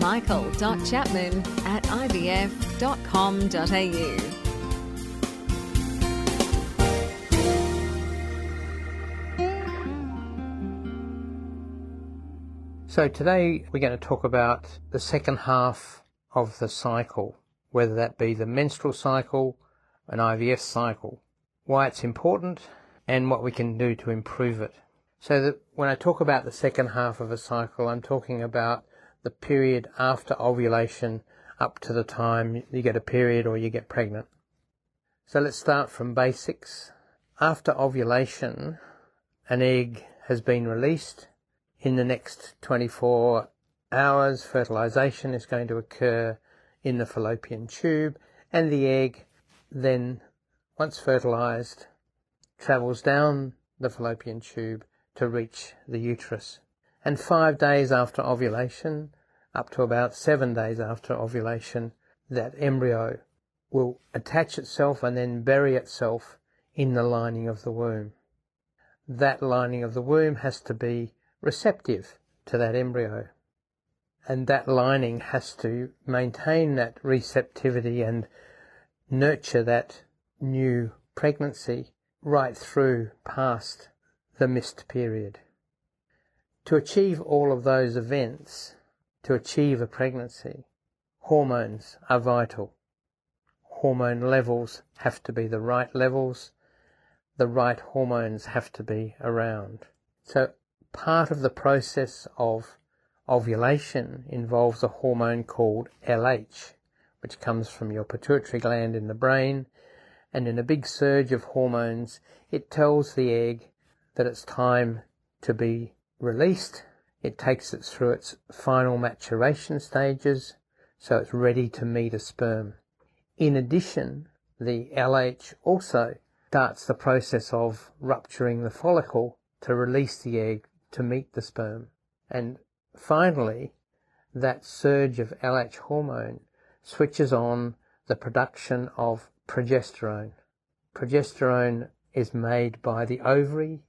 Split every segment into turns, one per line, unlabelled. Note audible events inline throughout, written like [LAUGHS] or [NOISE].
michael.chapman at ivf.com.au.
So today we're going to talk about the second half of the cycle, whether that be the menstrual cycle, an IVF cycle, why it's important, and what we can do to improve it. So that when I talk about the second half of a cycle, I'm talking about the period after ovulation up to the time you get a period or you get pregnant. So let's start from basics. After ovulation, an egg has been released. In the next 24 hours, fertilization is going to occur in the fallopian tube and the egg then, once fertilized, travels down the fallopian tube to reach the uterus. And five days after ovulation, up to about seven days after ovulation, that embryo will attach itself and then bury itself in the lining of the womb. That lining of the womb has to be receptive to that embryo. And that lining has to maintain that receptivity and nurture that new pregnancy right through past the missed period. To achieve all of those events, to achieve a pregnancy, hormones are vital. Hormone levels have to be the right levels. The right hormones have to be around. So part of the process of ovulation involves a hormone called LH, which comes from your pituitary gland in the brain, and in a big surge of hormones, it tells the egg that it's time to be released. It takes it through its final maturation stages, so it's ready to meet a sperm. In addition, the LH also starts the process of rupturing the follicle to release the egg to meet the sperm. And finally, that surge of LH hormone switches on the production of progesterone. Progesterone is made by the ovary,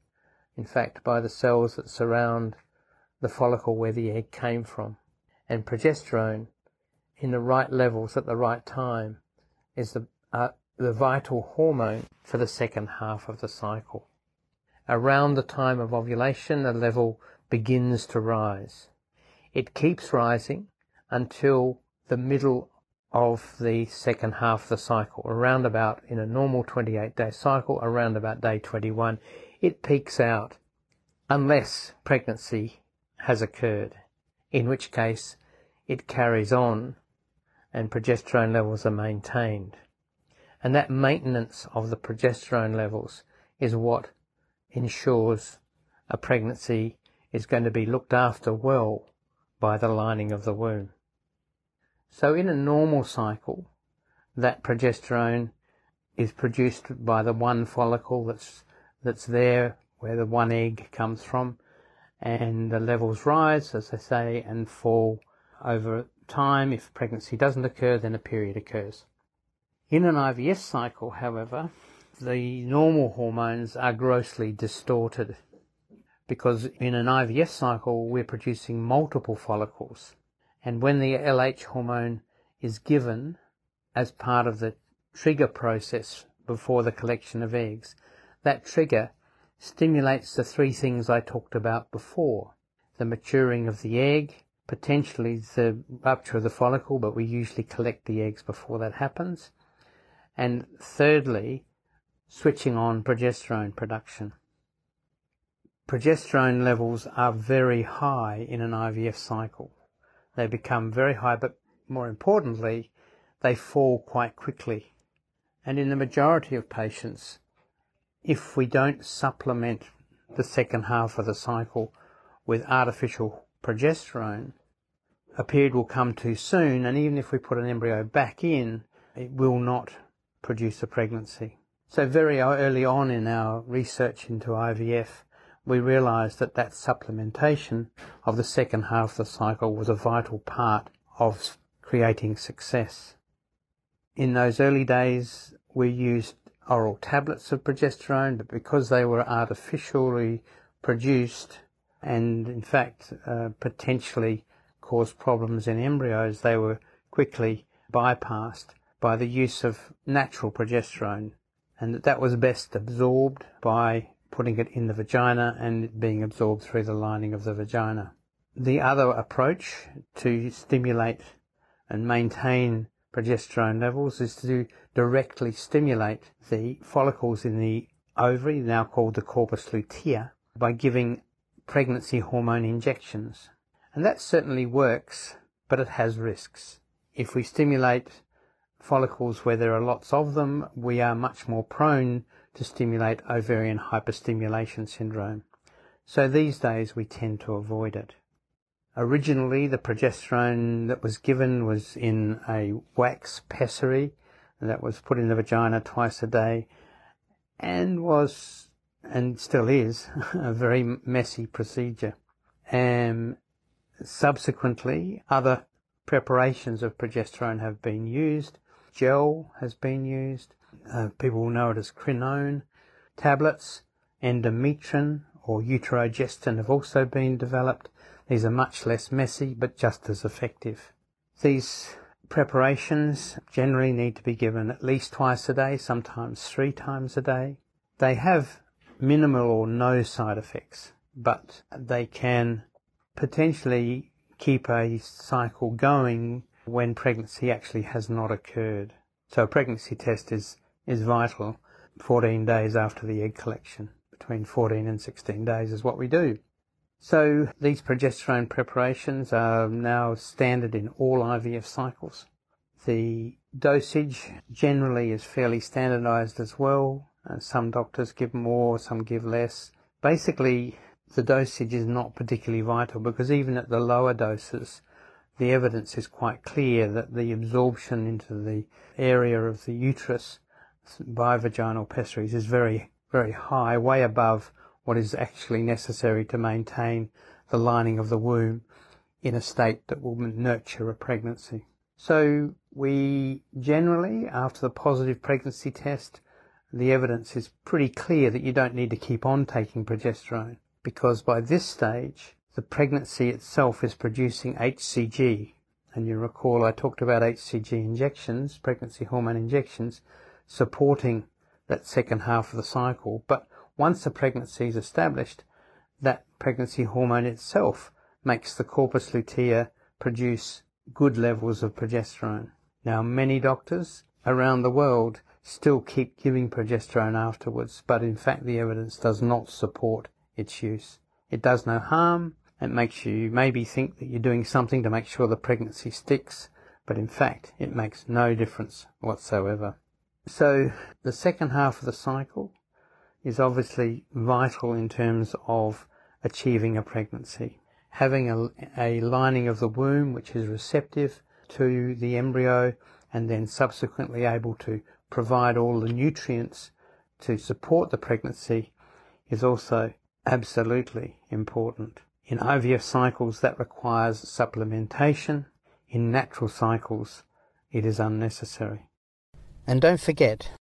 in fact, by the cells that surround the follicle where the egg came from. And progesterone, in the right levels at the right time, is the, uh, the vital hormone for the second half of the cycle. Around the time of ovulation, the level begins to rise. It keeps rising until the middle of the second half of the cycle, around about in a normal 28 day cycle, around about day 21, it peaks out unless pregnancy has occurred, in which case it carries on and progesterone levels are maintained. And that maintenance of the progesterone levels is what ensures a pregnancy is going to be looked after well by the lining of the womb. So in a normal cycle, that progesterone is produced by the one follicle that's that's there where the one egg comes from, and the levels rise, as I say, and fall over time. If pregnancy doesn't occur, then a period occurs. In an IVF cycle, however, the normal hormones are grossly distorted because in an IVF cycle we're producing multiple follicles and when the LH hormone is given as part of the trigger process before the collection of eggs, that trigger stimulates the three things I talked about before. The maturing of the egg, potentially the rupture of the follicle, but we usually collect the eggs before that happens. And thirdly, switching on progesterone production. Progesterone levels are very high in an IVF cycle. They become very high, but more importantly, they fall quite quickly. And in the majority of patients, if we don't supplement the second half of the cycle with artificial progesterone, a period will come too soon, and even if we put an embryo back in, it will not produce a pregnancy. So very early on in our research into IVF, we realised that that supplementation of the second half of the cycle was a vital part of creating success. In those early days, we used oral tablets of progesterone, but because they were artificially produced and in fact uh, potentially caused problems in embryos, they were quickly bypassed by the use of natural progesterone and that that was best absorbed by putting it in the vagina and it being absorbed through the lining of the vagina. The other approach to stimulate and maintain progesterone levels is to directly stimulate the follicles in the ovary, now called the corpus luteum, by giving pregnancy hormone injections. And that certainly works, but it has risks. If we stimulate follicles where there are lots of them, we are much more prone to stimulate ovarian hyperstimulation syndrome. So these days we tend to avoid it. Originally, the progesterone that was given was in a wax pessary that was put in the vagina twice a day and was, and still is, [LAUGHS] a very messy procedure. And subsequently, other preparations of progesterone have been used. Gel has been used. Uh, people will know it as crinone. Tablets, endometrin or Utrogestan have also been developed. These are much less messy but just as effective. These preparations generally need to be given at least twice a day, sometimes three times a day. They have minimal or no side effects, but they can potentially keep a cycle going when pregnancy actually has not occurred. So a pregnancy test is, is vital 14 days after the egg collection. Between 14 and 16 days is what we do. So these progesterone preparations are now standard in all IVF cycles. The dosage generally is fairly standardized as well. Uh, some doctors give more, some give less. Basically, the dosage is not particularly vital because even at the lower doses, the evidence is quite clear that the absorption into the area of the uterus by vaginal pessaries is very, very high, way above what is actually necessary to maintain the lining of the womb in a state that will nurture a pregnancy. So we generally, after the positive pregnancy test, the evidence is pretty clear that you don't need to keep on taking progesterone because by this stage, the pregnancy itself is producing HCG. And you recall I talked about HCG injections, pregnancy hormone injections, supporting that second half of the cycle. But once a pregnancy is established, that pregnancy hormone itself makes the corpus luteum produce good levels of progesterone. Now, many doctors around the world still keep giving progesterone afterwards, but in fact the evidence does not support its use. It does no harm. It makes you maybe think that you're doing something to make sure the pregnancy sticks, but in fact it makes no difference whatsoever. So the second half of the cycle is obviously vital in terms of achieving a pregnancy. Having a, a lining of the womb which is receptive to the embryo and then subsequently able to provide all the nutrients to support the pregnancy is also absolutely important. In IVF cycles that requires supplementation. In natural cycles it is unnecessary. And don't forget